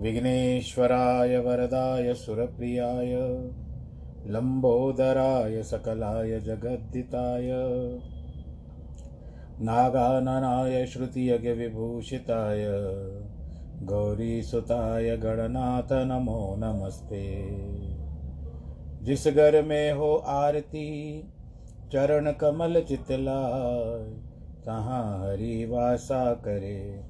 विघ्नेश्वराय वरदाय सुरप्रियाय लम्बोदराय सकलाय जगद्दिताय। नागाननाय श्रुतियज्ञविभूषिताय गौरीसुताय गणनाथ नमो नमस्ते। जिस घर में हो आरती, चरण कमल चितलाय, तहाँ हरि वासा करे।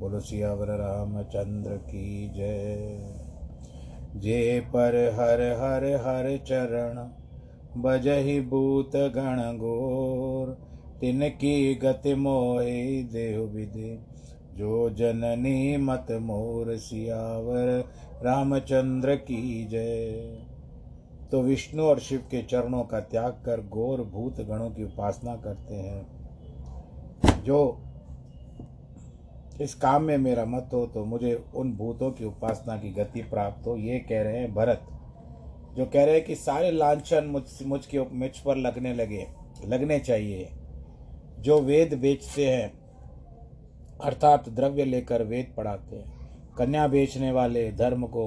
बोलो सियावर रामचंद्र की जय। जे पर हर हर हर चरण, बजहि भूत गण घोर। तिनकी गति मोहि देव विदे जो जननी मत मोर सियावर। रामचंद्र की जय। तो विष्णु और शिव के चरणों का त्याग कर गौर भूत गणों की उपासना करते हैं। जो इस काम में मेरा मत हो तो मुझे उन भूतों की उपासना की गति प्राप्त हो, ये कह रहे हैं भरत, जो कह रहे हैं कि सारे लाछन मुझ मुझ के मुझ पर लगने लगे, लगने चाहिए। जो वेद बेचते हैं, अर्थात द्रव्य लेकर वेद पढ़ाते हैं, कन्या बेचने वाले धर्म को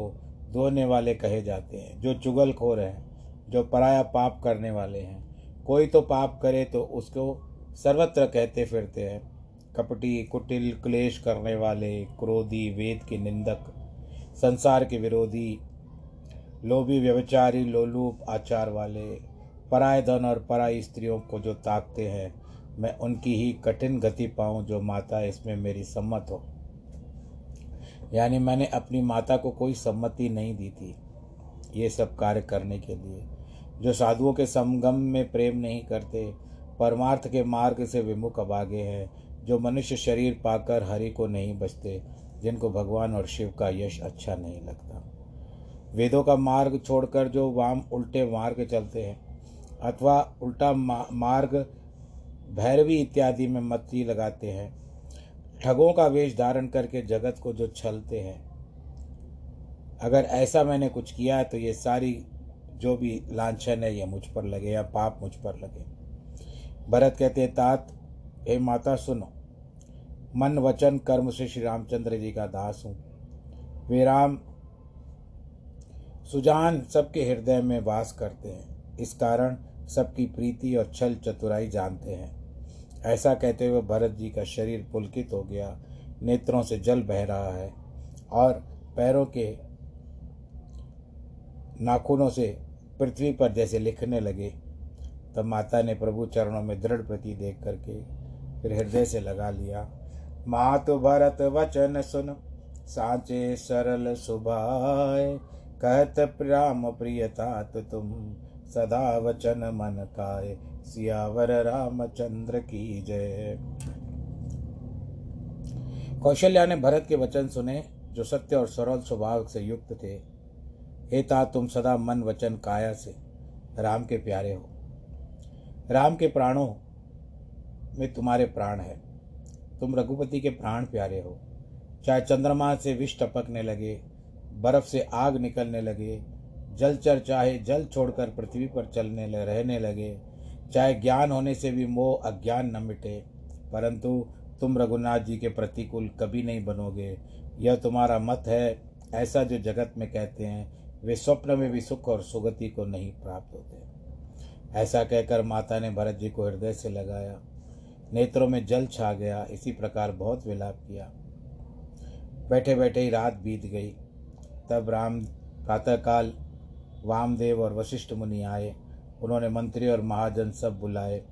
धोने वाले कहे जाते हैं, जो चुगलखोर हैं, जो पराया पाप करने वाले हैं, कोई तो पाप करे तो उसको सर्वत्र कहते फिरते हैं कपटी, कुटिल, क्लेश करने वाले, क्रोधी, वेद के निंदक, संसार के विरोधी, लोभी व्यवचारी लोलूप, आचार वाले, पराय धन और पराई स्त्रियों को जो ताकते हैं, मैं उनकी ही कठिन गति पाऊँ जो माता इसमें मेरी सम्मत हो। यानी मैंने अपनी माता को कोई सम्मति नहीं दी थी, ये सब कार्य करने के लिए। जो साधुओं के संगम में प्रेम नहीं करते, परमार्थ के मार्ग से विमुख अभागे हैं जो मनुष्य शरीर पाकर हरि को नहीं बचते, जिनको भगवान और शिव का यश अच्छा नहीं लगता। वेदों का मार्ग छोड़कर जो वाम उल्टे मार्ग चलते हैं, अथवा उल्टा मार्ग भैरवी इत्यादि में मत्ती लगाते हैं, ठगों का वेश धारण करके जगत को जो छलते हैं। अगर ऐसा मैंने कुछ किया है तो ये सारी जो भी लाछन है, ये मुझ पर लगे या पाप मुझ पर लगे। भरत कहते तात हे माता, सुनो। मन, वचन, कर्म से श्री रामचंद्र जी का दास हूँ। वे राम सुजान सबके हृदय में वास करते हैं। इस कारण सबकी प्रीति और छल चतुराई जानते हैं। ऐसा कहते हुए भरत जी का शरीर पुलकित हो गया। नेत्रों से जल बह रहा है और पैरों के नाखूनों से पृथ्वी पर जैसे लिखने लगे। तब माता ने प्रभु चरणों में दृढ़ प्रति देख करके फिर हृदय से लगा लिया। मातु भरत वचन सुन, साचे सरल सुभाय। कहत राम प्रियता तुम सदा वचन मन काय सियावर रामचंद्र की जय। कौशल्या ने भरत के वचन सुने, जो सत्य और सरल स्वभाव से युक्त थे। हे ता, तुम सदा मन वचन काया से राम के प्यारे हो। राम के प्राणों में तुम्हारे प्राण है। तुम रघुपति के प्राण प्यारे हो। चाहे चंद्रमा से विष टपकने लगे, बर्फ़ से आग निकलने लगे जलचर चाहे जल छोड़कर पृथ्वी पर चलने रहने लगे, चाहे ज्ञान होने से भी मोह अज्ञान न मिटे, परंतु तुम रघुनाथ जी के प्रतिकूल कभी नहीं बनोगे। यह तुम्हारा मत है, ऐसा जो जगत में कहते हैं, वे स्वप्न में भी सुख और सुगति को नहीं प्राप्त होते। ऐसा कहकर माता ने भरत जी को हृदय से लगाया। नेत्रों में जल छा गया। इसी प्रकार बहुत विलाप किया। बैठे बैठे ही रात बीत गई। तब राम प्रातःकाल वामदेव और वशिष्ठ मुनि आए। उन्होंने मंत्री और महाजन सब बुलाए।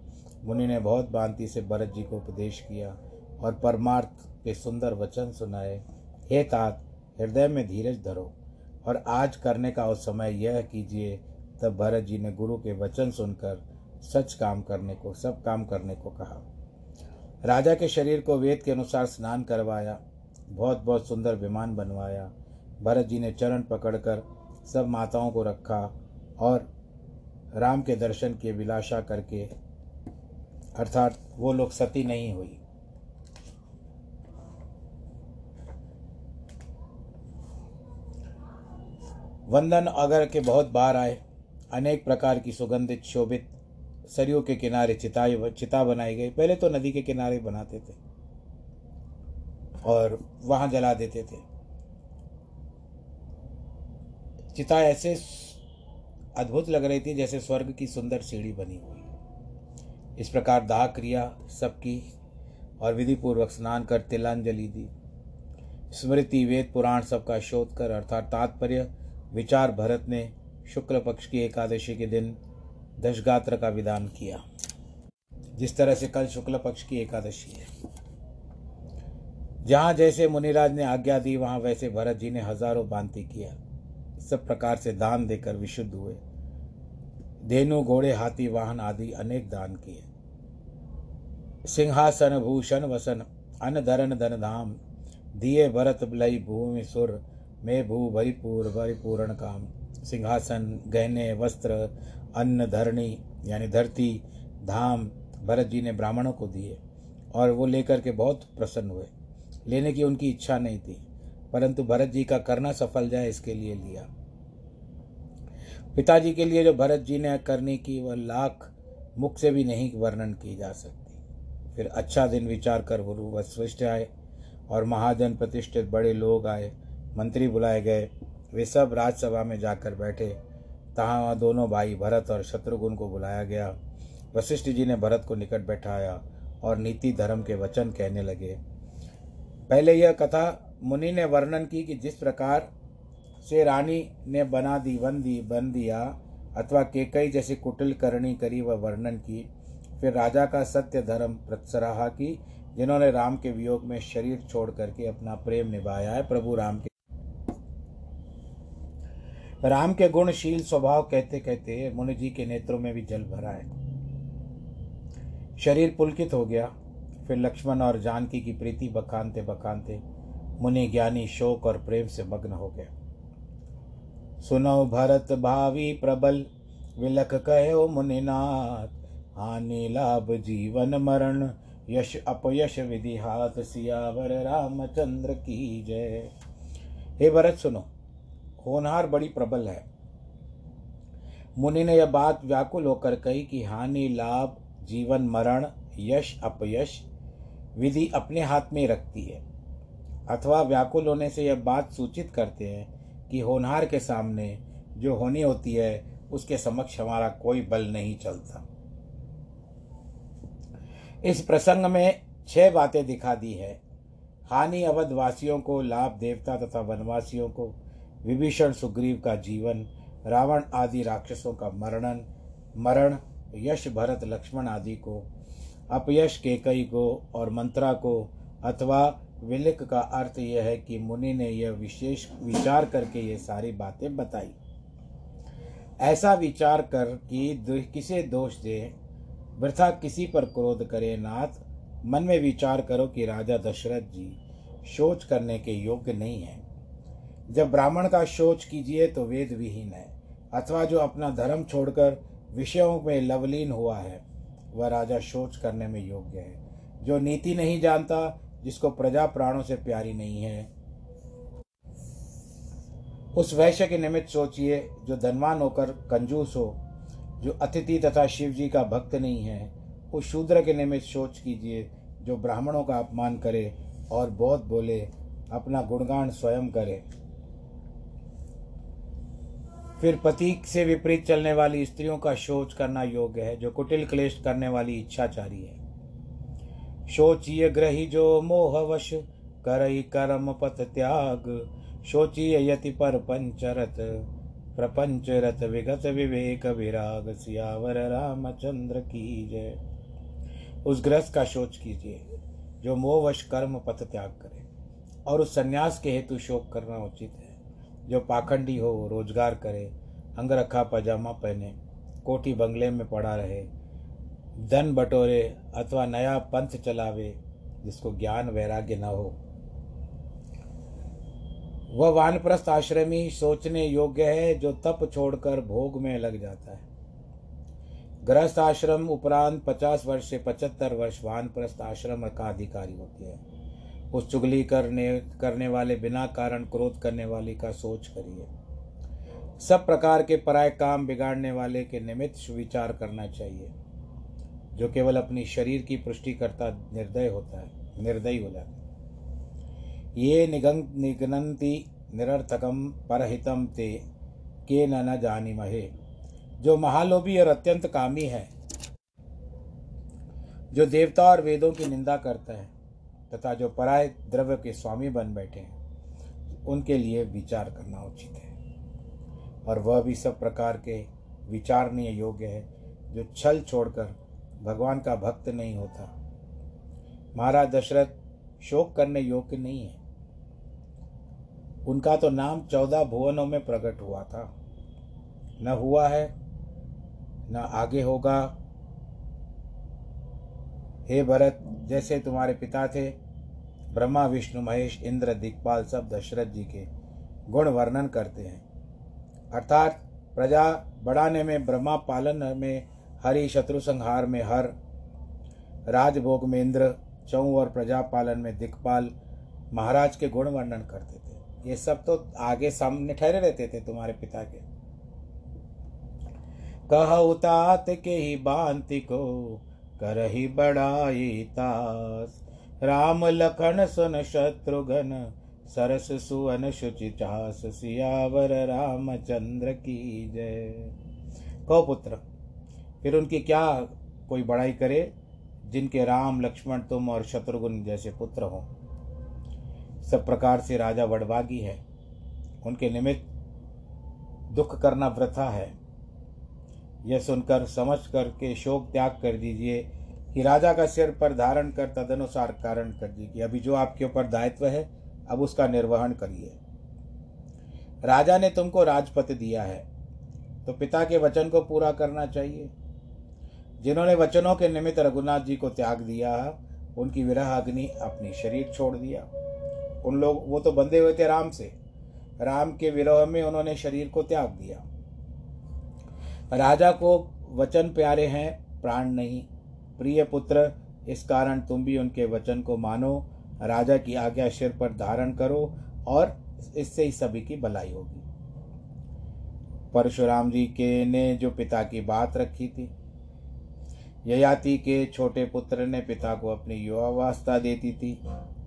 मुनि ने बहुत भांति से भरत जी को उपदेश किया और परमार्थ के सुंदर वचन सुनाए। हे तात, हृदय में धीरज धरो और आज करने का उस समय यह कीजिए। तब भरत जी ने गुरु के वचन सुनकर सच काम करने को, सब काम करने को कहा। राजा के शरीर को वेद के अनुसार स्नान करवाया बहुत बहुत सुंदर विमान बनवाया। भरत जी ने चरण पकड़कर सब माताओं को रखा और राम के दर्शन की विलासा करके, अर्थात वो लोग सती नहीं हुई। वंदन अगर के बहुत बार आए, अनेक प्रकार की सुगंधित, शोभित सरयू के किनारे चिताई चिता बनाई गई। पहले तो नदी के किनारे बनाते थे और वहाँ जला देते थे। चिता ऐसे अद्भुत लग रही थी जैसे स्वर्ग की सुंदर सीढ़ी बनी हुई इस प्रकार दाह क्रिया सबकी और विधि पूर्वक स्नान कर तिलांजलि दी। स्मृति, वेद, पुराण सबका शोध कर अर्थात तात्पर्य, विचार भरत ने शुक्ल पक्ष की एकादशी के दिन दशगात्र का विधान किया। जिस तरह से कल शुक्ल पक्ष की एकादशी है। जहाँ जैसे मुनिराज ने आज्ञा दी, वहाँ वैसे भरत जी ने हज़ारों बांति किया। सब प्रकार से दान देकर विशुद्ध हुए। धेनु, घोड़े, हाथी, वाहन आदि अनेक दान किए। सिंहासन, भूषण, वसन, अन धरन, धन धाम, दिए भरत लई भूमि, सुर में भू भरिपूर, भरिपूर्ण काम, सिंहासन, गहने, वस्त्र अन्न धरणी यानी धरती, धाम, भरत जी ने ब्राह्मणों को दिए और वो लेकर के बहुत प्रसन्न हुए। लेने की उनकी इच्छा नहीं थी, परंतु भरत जी का करना सफल जाए इसके लिए लिया। पिताजी के लिए जो भरत जी ने करने की, वह लाख मुख से भी नहीं वर्णन की जा सकती। फिर अच्छा दिन विचार कर गुरु वशिष्ठ आए और महाजन प्रतिष्ठित बड़े लोग आए, मंत्री बुलाए गए। वे सब राज्यसभा में जाकर बैठे। तहाँ दोनों भाई भरत और शत्रुघ्न को बुलाया गया। वशिष्ठ जी ने भरत को निकट बैठाया और नीति धर्म के वचन कहने लगे। पहले यह कथा मुनि ने वर्णन की कि जिस प्रकार से रानी ने बना दी वन दी बन दिया अथवा केकई जैसी कुटिल करनी करी वह वर्णन की। फिर राजा का सत्य धर्म प्रत्सराहा की, जिन्होंने राम के वियोग में शरीर छोड़ करके अपना प्रेम निभाया है, प्रभु राम के राम के गुणशील स्वभाव कहते कहते मुनि जी के नेत्रों में भी जल भरा है। शरीर पुलकित हो गया। फिर लक्ष्मण और जानकी की प्रीति बखानते बखानते मुनि ज्ञानी शोक और प्रेम से मग्न हो गया। सुनो भरत भावी प्रबल, विलख कहो मुनिनाथ, हानि लाभ जीवन मरण, यश अपयश विधि हाथ सियावर रामचंद्र की जय। हे भरत सुनो होनहार बड़ी प्रबल है। मुनि ने यह बात व्याकुल होकर कही कि हानि, लाभ, जीवन, मरण, यश, अपयश, विधि अपने हाथ में रखती है। अथवा व्याकुल होने से यह बात सूचित करते हैं कि होनहार के सामने जो होनी होती है, उसके समक्ष हमारा कोई बल नहीं चलता। इस प्रसंग में छह बातें दिखा दी है। हानि अवध वासियों को, लाभ देवता तथा वनवासियों को विभीषण सुग्रीव का जीवन, रावण आदि राक्षसों का मरणन, मरण, यश भरत लक्ष्मण आदि को, अपयश केकई को और मंत्रा को, अथवा विलिक का अर्थ यह है कि मुनि ने यह विशेष विचार करके ये सारी बातें बताई। ऐसा विचार कर कि किसे दोष दे, वृथा किसी पर क्रोध करे नाथ, मन में विचार करो कि राजा दशरथ जी, शोच करने के योग्य नहीं है। जब ब्राह्मण का शोच कीजिए तो वेद विहीन है, अथवा जो अपना धर्म छोड़कर विषयों में लवलीन हुआ है, वह राजा शोच करने में योग्य है। जो नीति नहीं जानता, जिसको प्रजा प्राणों से प्यारी नहीं है। उस वैश्य के निमित्त सोचिए, जो धनवान होकर कंजूस हो, जो अतिथि तथा शिव जी का भक्त नहीं है, उस शूद्र के निमित्त सोच कीजिए, जो ब्राह्मणों का अपमान करे और बहुत बोले, अपना गुणगान स्वयं करे। फिर पति से विपरीत चलने वाली स्त्रियों का शोच करना योग्य है, जो कुटिल क्लेश करने वाली इच्छाचारी है। शोचिय ग्रही जो मोहवश, करई कर्म पथ त्याग। शोचिय यति पर पंचरत प्रपंच रथ विगत विवेक विराग। सियावर रामचंद्र की जय। उस ग्रस्त का शोच कीजिए, जो मोहवश कर्म पथ त्याग करे। और उस संन्यास के हेतु शोक करना उचित है। जो पाखंडी हो रोज़गार करे, अंगरखा पजामा पहने, कोठी बंगले में पड़ा रहे, धन बटोरे अथवा नया पंथ चलावे, जिसको ज्ञान वैराग्य न हो। वह वानप्रस्थ आश्रमी सोचने योग्य है, जो तप छोड़कर भोग में लग जाता है। गृहस्थ आश्रम उपरांत पचास वर्ष से पचहत्तर वर्ष वानप्रस्थ आश्रम का अधिकारी होती है। उस चुगली करने करने वाले बिना कारण क्रोध करने वाली का सोच करिए। सब प्रकार के पराय काम बिगाड़ने वाले के निमित्त विचार करना चाहिए, जो केवल अपनी शरीर की पुष्टि करता निर्दय होता है, निर्दयी हो जाता है। ये निगं, निगनंती निरर्थकम परहितम ते, के न न जानी महे जो महालोभी और अत्यंत कामी है, जो देवता और वेदों की निंदा करता है तथा जो पराय द्रव्य के स्वामी बन बैठे हैं, उनके लिए विचार करना उचित है। और वह भी सब प्रकार के विचारणीय योग्य है, जो छल छोड़कर भगवान का भक्त नहीं होता। महाराज दशरथ शोक करने योग्य नहीं है। उनका तो नाम चौदह भुवनों में प्रकट हुआ था। न हुआ है, न आगे होगा हे भरत, जैसे तुम्हारे पिता थे, ब्रह्मा, विष्णु, महेश, इंद्र दिक्पाल सब दशरथ जी के गुण वर्णन करते हैं। अर्थात प्रजा बढ़ाने में, ब्रह्मा पालन में, हरि शत्रु संहार में, हर राजभोग में इंद्र, चौ और प्रजा पालन में दिक्पाल महाराज के गुण वर्णन करते थे। ये सब तो आगे सामने ठहरे रहते थे तुम्हारे पिता के। कह उतात के ही बांति को कर ही बड़ाई तास राम लखन सुन शत्रुघ्न, सरस सुवन शुचि चास, सियावर रामचंद्र की जय। कहो पुत्र, फिर उनकी क्या कोई बड़ाई करे, जिनके राम, लक्ष्मण तुम और शत्रुघ्न जैसे पुत्र हो? सब प्रकार से राजा वडभागी है। उनके निमित्त दुख करना वृथा है। यह सुनकर समझ करके शोक त्याग कर दीजिए कि राजा का सिर पर धारण कर तदनुसार कारण कर दीजिए। अभी जो आपके ऊपर दायित्व है, अब उसका निर्वहन करिए। राजा ने तुमको राजपथ दिया है तो पिता के वचन को पूरा करना चाहिए। जिन्होंने वचनों के निमित्त रघुनाथ जी को त्याग दिया, उनकी विरह अग्नि अपनी शरीर छोड़ दिया। उन लोग, वो तो बंधे हुए थे राम से। राम के विरोह में उन्होंने शरीर को त्याग दिया। राजा को वचन प्यारे हैं, प्राण नहीं। प्रिय पुत्र, इस कारण तुम भी उनके वचन को मानो। राजा की आज्ञा सिर पर धारण करो और इससे ही सभी की भलाई होगी। परशुराम जी के ने जो पिता की बात रखी थी, ययाति के छोटे पुत्र ने पिता को अपनी युवावस्था देती थी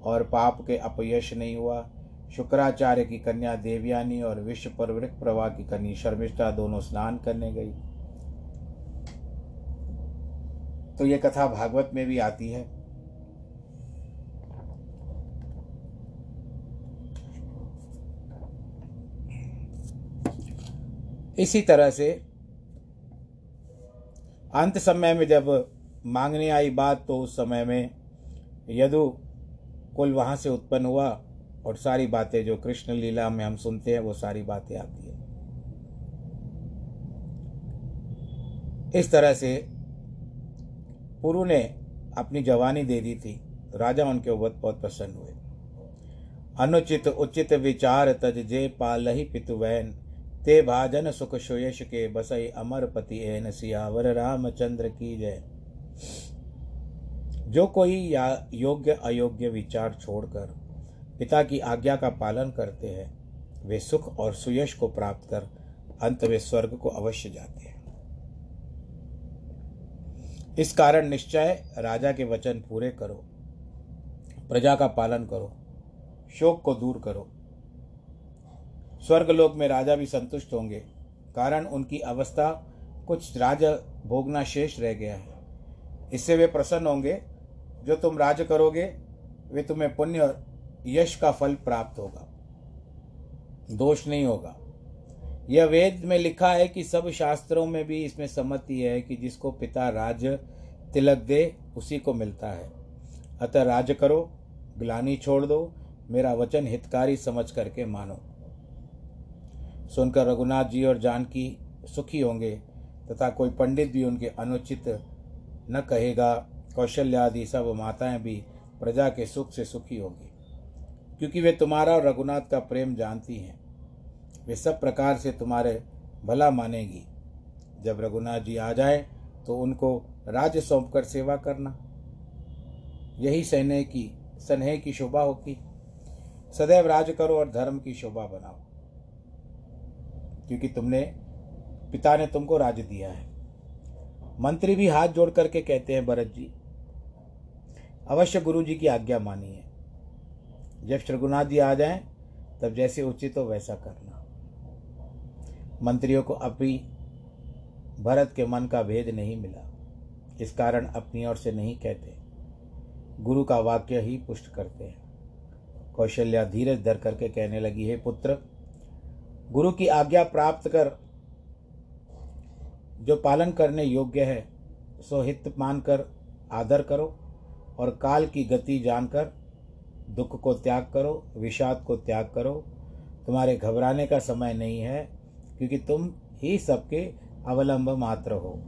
और पाप के अपयश नहीं हुआ। शुक्राचार्य की कन्या देवयानी और विश्व परवृक प्रवाह की कन्या शर्मिष्ठा दोनों स्नान करने गई। तो ये कथा भागवत में भी आती है। इसी तरह से अंत समय में जब मांगने आई बात तो उस समय में यदु कुल वहाँ से उत्पन्न हुआ। और सारी बातें जो कृष्ण लीला में हम सुनते हैं, वो सारी बातें आती है। इस तरह से पुरु ने अपनी जवानी दे दी थी। राजा उनके ऊपर बहुत प्रसन्न हुए। अनुचित उचित विचार तज जे पाल ही पितुवैन, ते भाजन सुख सुयश के बसई अमर पति एन सियावर रामचंद्र की जय। जो कोई या योग्य अयोग्य विचार छोड़कर पिता की आज्ञा का पालन करते हैं, वे सुख और सुयश को प्राप्त कर अंत वे स्वर्ग को अवश्य जाते हैं। इस कारण निश्चय राजा के वचन पूरे करो, प्रजा का पालन करो, शोक को दूर करो। स्वर्गलोक में राजा भी संतुष्ट होंगे, कारण उनकी अवस्था कुछ राज भोगना शेष रह गया है। इससे वे प्रसन्न होंगे, जो तुम राज करोगे, वे तुम्हें पुण्य यश का फल प्राप्त होगा। दोष नहीं होगा। यह वेद में लिखा है कि सब शास्त्रों में भी इसमें सम्मति है कि जिसको पिता राज तिलक दे, उसी को मिलता है। अतः राज करो, ग्लानी छोड़ दो, मेरा वचन हितकारी समझ करके मानो। सुनकर रघुनाथ जी और जानकी सुखी होंगे, तथा कोई पंडित भी उनके अनुचित न कहेगा। कौशल्यादि सब माताएँ भी प्रजा के सुख से सुखी होंगी। क्योंकि वे तुम्हारा और रघुनाथ का प्रेम जानती हैं। वे सब प्रकार से तुम्हारे भला मानेगी। जब रघुनाथ जी आ जाए तो उनको राज्य सौंप कर सेवा करना। यही सहने की स्नेह की शोभा होगी सदैव राज करो और धर्म की शोभा बनाओ। क्योंकि तुमने, पिता ने तुमको राज दिया है। मंत्री भी हाथ जोड़ करके कहते हैं, भरत जी, अवश्य गुरु जी की आज्ञा मानिए। जब श्रघुनाथ जी आ जाएँ, तब जैसे उचित हो वैसा करना। मंत्रियों को अभी भरत के मन का भेद नहीं मिला। इस कारण अपनी ओर से नहीं कहते। गुरु का वाक्य ही पुष्ट करते हैं। कौशल्या धीरज धर करके कहने लगी, है पुत्र, गुरु की आज्ञा प्राप्त कर। जो पालन करने योग्य है, सो हित मानकर आदर करो और काल की गति जानकर दुख को त्याग करो, विषाद को त्याग करो। तुम्हारे घबराने का समय नहीं है, क्योंकि तुम ही सबके अवलंब मात्र हो।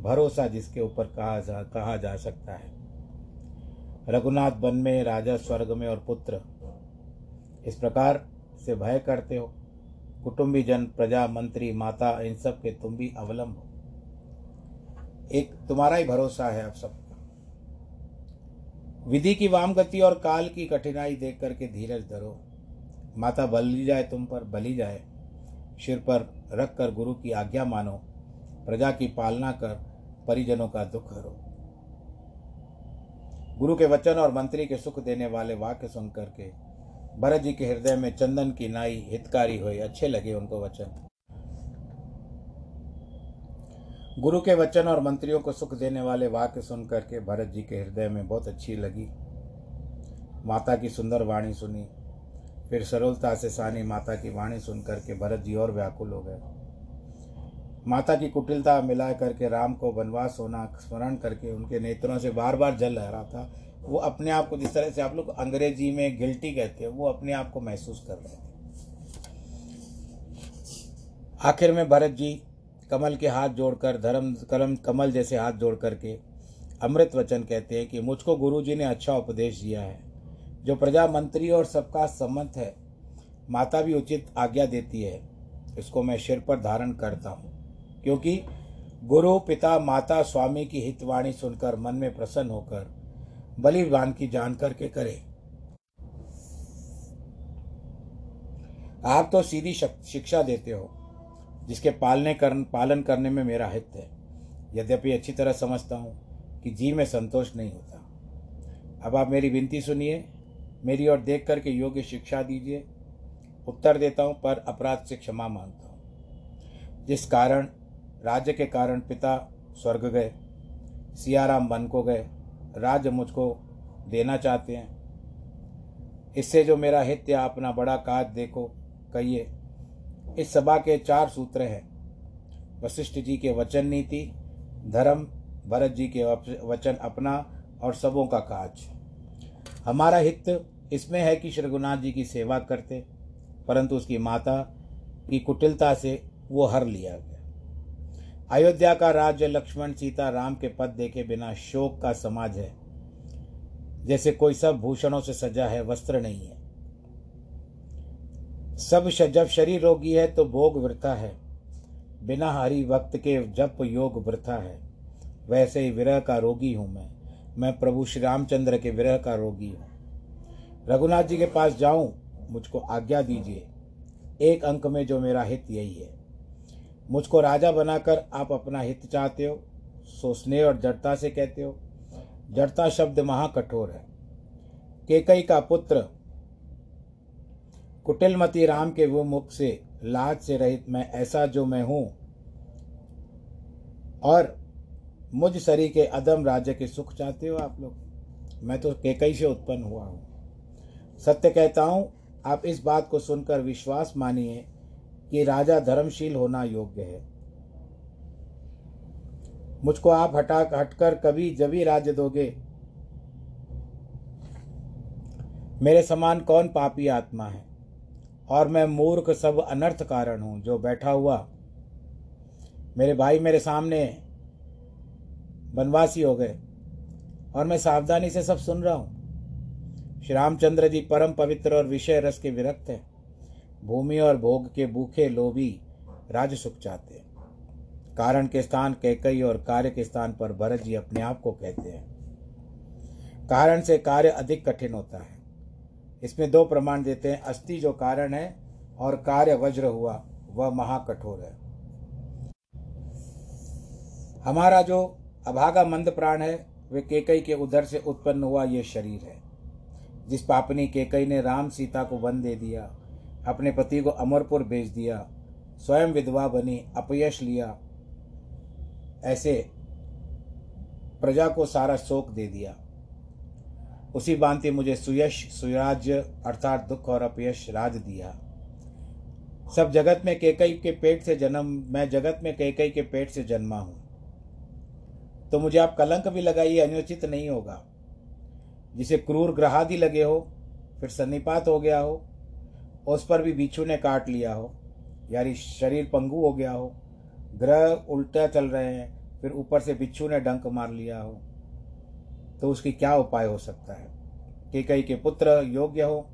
भरोसा जिसके ऊपर कहा जा कहा जा सकता है। रघुनाथ वन में, राजा स्वर्ग में और पुत्र, इस प्रकार से भय करते हो। कुटुंबी जन, प्रजा, मंत्री, माता, इन सब के तुम भी अवलंब हो। एक तुम्हारा ही भरोसा है आप सबका विधि की वाम गति और काल की कठिनाई देख करके धीरज धरो। माता बली जाए तुम पर, बली जाए। सिर पर रख कर गुरु की आज्ञा मानो। प्रजा की पालना कर, परिजनों का दुख हरो गुरु के वचन और मंत्री के सुख देने वाले वाक्य सुन करके भरत जी के हृदय में चंदन की नाई हितकारी हुई। अच्छे लगे उनको वचन। गुरु के वचन और मंत्रियों को सुख देने वाले वाक्य सुन करके भरत जी के हृदय में बहुत अच्छी लगी। माता की सुंदर वाणी सुनी। फिर सरलता से सानी माता की वाणी सुन करके भरत जी और व्याकुल हो गए। माता की कुटिलता मिला करके राम को वनवास होना, स्मरण करके उनके नेत्रों से बार बार जल लहरा था। वो अपने आप को जिस तरह से आप लोग अंग्रेज़ी में गिल्टी कहते हैं, वो अपने आप को महसूस कर रहे थे। आखिर में भरत जी कमल के हाथ जोड़कर, धर्म, कलम, कमल जैसे हाथ जोड़ करके अमृत वचन कहते हैं कि मुझको गुरु जी ने अच्छा उपदेश दिया है। जो प्रजा मंत्री और सबका सम्मत है, माता भी उचित आज्ञा देती है। इसको मैं सिर पर धारण करता हूँ, क्योंकि गुरु, पिता, माता, स्वामी की हितवाणी सुनकर मन में प्रसन्न होकर, बलिदान की जान करके करे। आप तो सीधी शिक्षा देते हो। जिसके पालने कर, पालन करने में मेरा हित है। यद्यपि अच्छी तरह समझता हूँ कि जी में संतोष नहीं होता। अब आप मेरी विनती सुनिए, मेरी ओर देख करके योग्य शिक्षा दीजिए। उत्तर देता हूँ, पर अपराध से क्षमा माँगता हूँ। जिस कारण, राज्य के कारण पिता स्वर्ग गए, सियाराम बन को गए राज्य मुझको देना चाहते हैं। इससे जो मेरा हित या अपना बड़ा काज देखो, कहिए इस सभा के चार सूत्र हैं। वशिष्ठ जी के वचन नीति, धर्म, भरत जी के वचन अपना और सबों का काज। हमारा हित इसमें है कि श्री रघुनाथ जी की सेवा करते, परंतु उसकी माता की कुटिलता से वो हर लिया गया। अयोध्या का राज्य लक्ष्मण सीता राम के पद देखे बिना शोक का समाज है। जैसे कोई सब भूषणों से सजा है, वस्त्र नहीं है। सब जब शरीर रोगी है तो भोग वृथा है। बिना हरि वक्त के जप योग वृथा है। वैसे ही विरह का रोगी हूँ मैं। मैं प्रभु श्री रामचंद्र के विरह का रोगी हूँ। रघुनाथ जी के पास जाऊँ, मुझको आज्ञा दीजिए। एक अंक में जो मेरा हित यही है। मुझको राजा बनाकर आप अपना हित चाहते हो, सो स्नेह और जड़ता से कहते हो। जड़ता शब्द महाकठोर है। केकई का पुत्र कुटिलमती राम के वो मुख से लाज से रहित मैं, ऐसा जो मैं हूँ। और मुझ सरी के अदम राज्य के सुख चाहते हो आप लोग? मैं तो केकई से उत्पन्न हुआ हूँ। सत्य कहता हूँ, आप इस बात को सुनकर विश्वास मानिए कि राजा धर्मशील होना योग्य है। मुझको आप हटा हटकर कभी जभी राज्य दोगे, मेरे समान कौन पापी आत्मा है? और मैं मूर्ख सब अनर्थ कारण हूँ, जो बैठा हुआ मेरे भाई मेरे सामने वनवासी हो गए और मैं सावधानी से सब सुन रहा हूँ। श्री रामचंद्र जी परम पवित्र और विषय रस के विरक्त हैं। भूमि और भोग के भूखे लोभी राज सुख चाहते हैं। कारण के स्थान कैकई और कार्य के स्थान पर भरत जी अपने आप को कहते हैं। कारण से कार्य अधिक कठिन होता है। इसमें दो प्रमाण देते हैं। अस्थि जो कारण है और कार्य वज्र हुआ, वह महाकठोर है। हमारा जो अभागा मंद प्राण है, वे केकई के उधर से उत्पन्न हुआ यह शरीर है। जिस पापनी केकई ने राम सीता को वन दे दिया, अपने पति को अमरपुर भेज दिया, स्वयं विधवा बनी, अपयश लिया, ऐसे प्रजा को सारा शोक दे दिया। उसी बांति मुझे सुयश, सुराज्य अर्थात दुख और अपयश राज दिया। सब जगत में केकई के पेट से जन्म, मैं जगत में केकई के पेट से जन्मा हूँ। तो मुझे आप कलंक भी लगाइए, अनुचित नहीं होगा। जिसे क्रूर ग्रहादि लगे हो, फिर सन्निपात हो गया हो, उस पर भी बिच्छू ने काट लिया हो, यानी शरीर पंगु हो गया हो, ग्रह उल्टा चल रहे हैं, फिर ऊपर से बिच्छू ने डंक मार लिया हो। तो उसकी क्या उपाय हो सकता है? कि कई के पुत्र योग्य हो।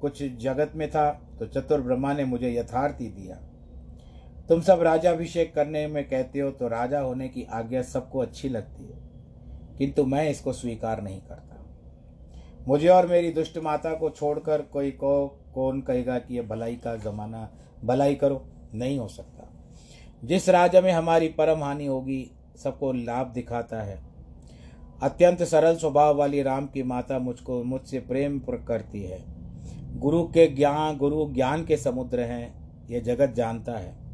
कुछ जगत में था तो चतुर ब्रह्मा ने मुझे यथार्थी दिया। तुम सब राजाभिषेक करने में कहते हो तो राजा होने की आज्ञा सबको अच्छी लगती है। किंतु मैं इसको स्वीकार नहीं करता। मुझे और मेरी दुष्ट माता को छोड़कर कोई को, कौन कहेगा कि यह भलाई का जमाना, भलाई करो? नहीं हो सकता। जिस राज्य में हमारी परम हानि होगी, सबको लाभ दिखाता है। अत्यंत सरल स्वभाव वाली राम की माता मुझको मुझसे प्रेम करती है। गुरु के ज्ञान गुरु ज्ञान के समुद्र हैं यह जगत जानता है।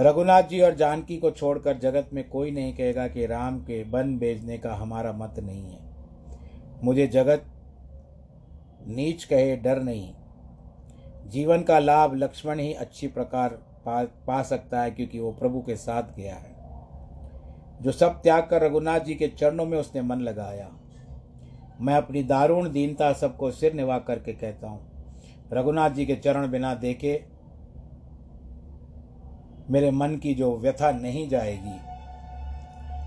रघुनाथ जी और जानकी को छोड़कर जगत में कोई नहीं कहेगा कि राम के बन भेजने का हमारा मत नहीं है। मुझे जगत नीच कहे डर नहीं। जीवन का लाभ लक्ष्मण ही अच्छी प्रकार पा, पा सकता है क्योंकि वो प्रभु के साथ गया है। जो सब त्याग कर रघुनाथ जी के चरणों में उसने मन लगाया। मैं अपनी दारुण दीनता सबको सिर निभा करके कहता हूँ, रघुनाथ जी के चरण बिना देखे मेरे मन की जो व्यथा नहीं जाएगी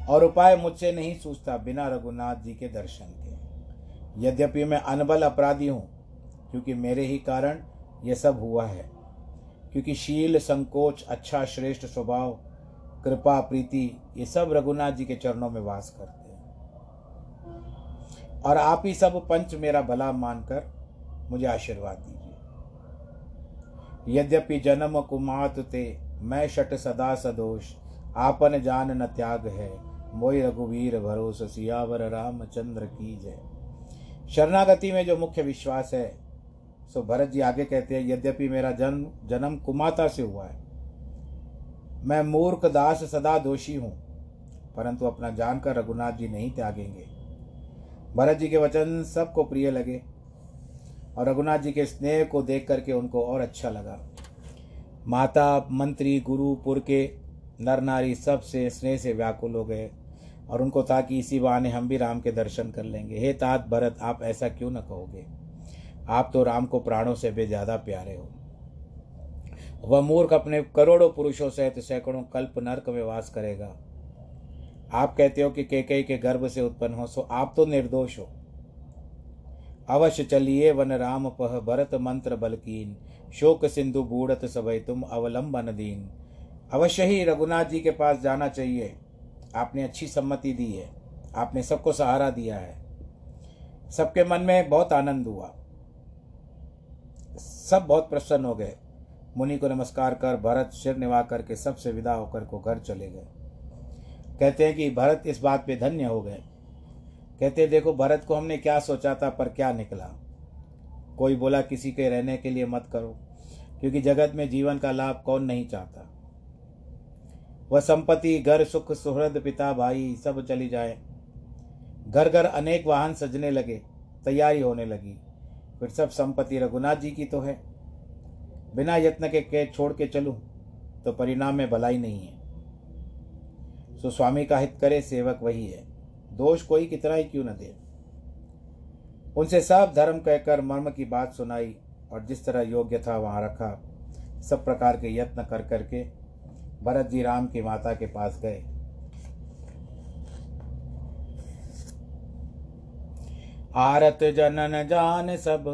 और उपाय मुझसे नहीं सूझता बिना रघुनाथ जी के दर्शन के। यद्यपि मैं अनबल अपराधी हूँ, क्योंकि मेरे ही कारण यह सब हुआ है, क्योंकि शील संकोच अच्छा श्रेष्ठ स्वभाव कृपा, प्रीति, ये सब रघुनाथ जी के चरणों में वास करते हैं। और आप ही सब पंच मेरा भला मानकर मुझे आशीर्वाद दीजिए। यद्यपि जन्म कुमात ते, मैं शट सदा सदोष, आपन जान न त्याग है मोई रघुवीर भरोस, सियावर रामचंद्र की जय। शरणागति में जो मुख्य विश्वास है, सो भरत जी आगे कहते हैं, यद्यपि मेरा जन्म जन्म कुमाता से हुआ है मैं मूर्ख दास सदा दोषी हूँ, परंतु अपना जानकर रघुनाथ जी नहीं त्यागेंगे। भरत जी के वचन सबको प्रिय लगे, और रघुनाथ जी के स्नेह को देख करके उनको और अच्छा लगा। माता, मंत्री, गुरु, पुर के नर नारी सबसे स्नेह से व्याकुल हो गए, और उनको था कि इसी बहाने हम भी राम के दर्शन कर लेंगे। हे तात भरत, आप ऐसा क्यों न कहोगे? आप तो राम को प्राणों से भी ज़्यादा प्यारे हो। वह मूर्ख अपने करोड़ों पुरुषों सहित सैकड़ों कल्प नर्क में वास करेगा। आप कहते हो कि केकई के गर्भ से उत्पन्न हो, सो आप तो निर्दोष हो। अवश्य चलिए, वन राम पह भरत मंत्र बलकीन। शोक सिंधु बूढ़त सबय तुम अवलंबन दीन। अवश्य ही रघुनाथ जी के पास जाना चाहिए। आपने अच्छी सम्मति दी है। आपने सबको सहारा दिया है। सबके मन में बहुत आनंद हुआ। सब बहुत प्रसन्न हो गए। मुनि को नमस्कार कर, भरत सिर निभा करके सबसे विदा होकर को घर चले गए। कहते हैं कि भरत इस बात पे धन्य हो गए। कहते देखो, भरत को हमने क्या सोचा था पर क्या निकला? कोई बोला, किसी के रहने के लिए मत करो, क्योंकि जगत में जीवन का लाभ कौन नहीं चाहता। वह संपत्ति, घर, सुख, सुहृद, पिता, भाई, सब चली जाए। घर घर अनेक वाहन सजने लगे, तैयारी होने लगी। फिर सब संपत्ति रघुनाथ जी की तो है। बिना यत्न के, के छोड़ के चलूँ तो परिणाम में भलाई नहीं है। सो स्वामी का हित करे सेवक वही है। दोष कोई कितना ही क्यों न दे? उनसे सब धर्म कहकर मर्म की बात सुनाई और जिस तरह योग्य था वहाँ रखा। सब प्रकार के यत्न कर करके भरत जी राम की माता के पास गए। आरत जनन जान सब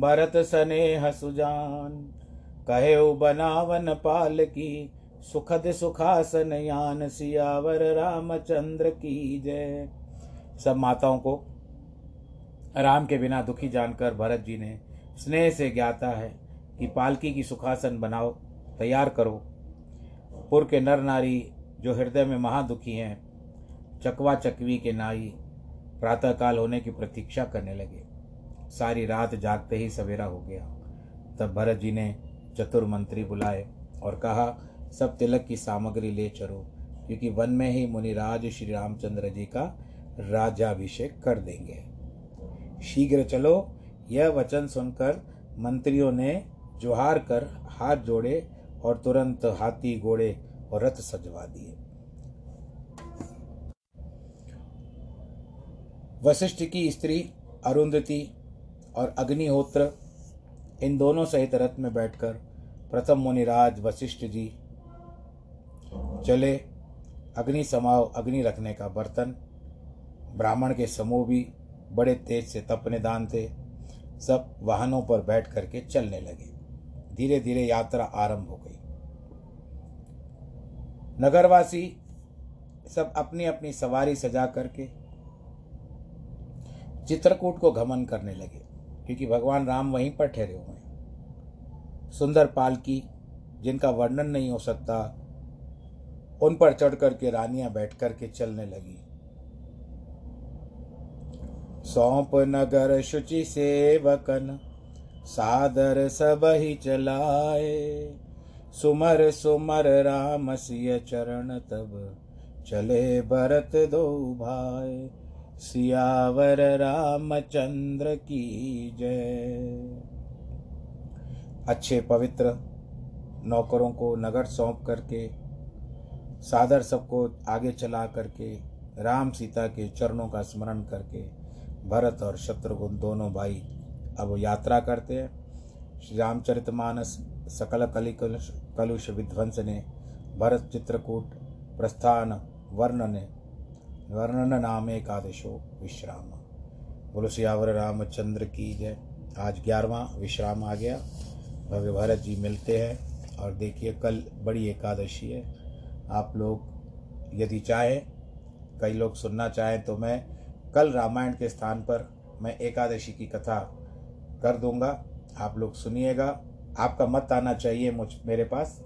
भरत सनेह सुजान। कहे बनावन पाल की सुखद सुखासन यान सियावर रामचंद्र की जय। सब माताओं को राम के बिना दुखी जानकर भरत जी ने स्नेह से ज्ञाता है कि पालकी की सुखासन बनाओ, तैयार करो। पुर के नर नारी जो हृदय में महादुखी हैं, चकवा चकवी के नाई प्रातःकाल होने की प्रतीक्षा करने लगे। सारी रात जागते ही सवेरा हो गया। तब भरत जी ने चतुर मंत्री बुलाए और कहा, सब तिलक की सामग्री ले चलो, क्योंकि वन में ही मुनिराज श्री रामचंद्र जी का राजाभिषेक कर देंगे। शीघ्र चलो, यह वचन सुनकर मंत्रियों ने जोहार कर हाथ जोड़े और तुरंत हाथी, घोड़े और रथ सजवा दिए। वशिष्ठ की स्त्री अरुंधति और अग्निहोत्र इन दोनों सहित रथ में बैठकर प्रथम मुनिराज वशिष्ठ जी चले। अग्नि समाव अग्नि रखने का बर्तन, ब्राह्मण के समूह भी बड़े तेज से तपने दान थे। सब वाहनों पर बैठ करके चलने लगे। धीरे धीरे यात्रा आरंभ हो गई। नगरवासी सब अपनी अपनी सवारी सजा करके चित्रकूट को घमन करने लगे। क्योंकि भगवान राम वहीं पर ठहरे हुए हैं। सुंदर पालकी, जिनका वर्णन नहीं हो सकता, उन पर चढ़ करके रानियाँ बैठ करके चलने लगी। सौंप नगर शुचि सेवकन, सादर सब ही चलाए। सुमर सुमर राम सिय चरण तब, चले भरत दो भाई सियावर रामचंद्र की जय। अच्छे पवित्र नौकरों को नगर सौंप करके, सादर सबको आगे चला करके, राम सीता के चरणों का स्मरण करके, भरत और शत्रुघ्न दोनों भाई अब यात्रा करते हैं। श्री रामचरितमानस सकल कलिकलुष कलुष विध्वंस ने भरत चित्रकूट प्रस्थान वर्णन वर्णन नाम एकादशो विश्राम। बोलो, सियावर रामचंद्र की जय। आज ग्यारहवा विश्राम आ गया। भव्य भरत जी मिलते हैं और देखिए, कल बड़ी एकादशी है। आप लोग यदि चाहें, कई लोग सुनना चाहें तो मैं कल रामायण के स्थान पर मैं एकादशी की कथा कर दूँगा। आप लोग सुनिएगा। आपका मत आना चाहिए मुझ, मेरे पास।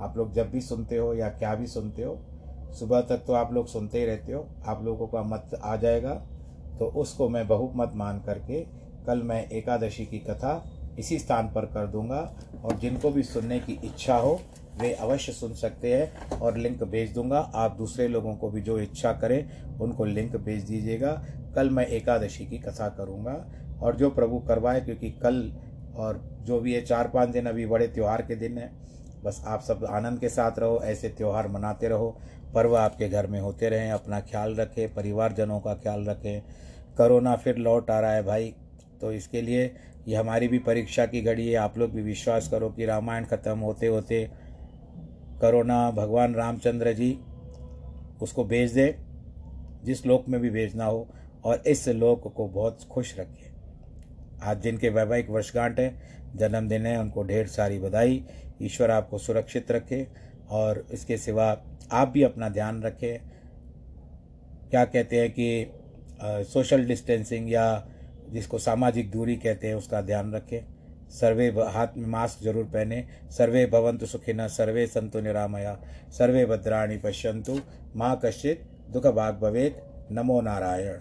आप लोग जब भी सुनते हो या क्या भी सुनते हो सुबह तक तो आप लोग सुनते ही रहते हो, आप लोगों का मत आ जाएगा। तो उसको मैं बहुमत मान करके कल मैं एकादशी की कथा इसी स्थान पर कर दूँगा। और जिनको भी सुनने की इच्छा हो, वे अवश्य सुन सकते हैं और लिंक भेज दूँगा। आप दूसरे लोगों को भी जो इच्छा करें, उनको लिंक भेज दीजिएगा। कल मैं एकादशी की कथा करूँगा। और जो प्रभु करवाए, क्योंकि कल और जो भी है चार पाँच दिन अभी बड़े त्यौहार के दिन हैं, बस आप सब आनंद के साथ रहो, ऐसे त्यौहार मनाते रहो। पर्व आपके घर में होते रहें, अपना ख्याल रखें, परिवारजनों का ख्याल रखें। करोना फिर लौट आ रहा है भाई तो इसके लिए ये हमारी भी परीक्षा की घड़ी है। आप लोग भी विश्वास करो कि रामायण ख़त्म होते होते करोना, भगवान रामचंद्र जी उसको भेज दे, जिस लोक में भी भेजना हो, और इस लोक को बहुत खुश रखे। आज जिनके वैवाहिक वर्षगांठ है, जन्मदिन है, उनको ढेर सारी बधाई। ईश्वर आपको सुरक्षित रखे, और इसके सिवा आप भी अपना ध्यान रखें। क्या कहते हैं कि सोशल डिस्टेंसिंग या जिसको सामाजिक दूरी कहते हैं, उसका ध्यान रखें। सर्वे हाथ में मास्क ज़रूर पहने। सर्वे भवंतु सुखिन सर्वे संतु निरामया। सर्वे भद्राणी पश्यंतु माँ कश्चित दुख भाग भवेद नमो नारायण।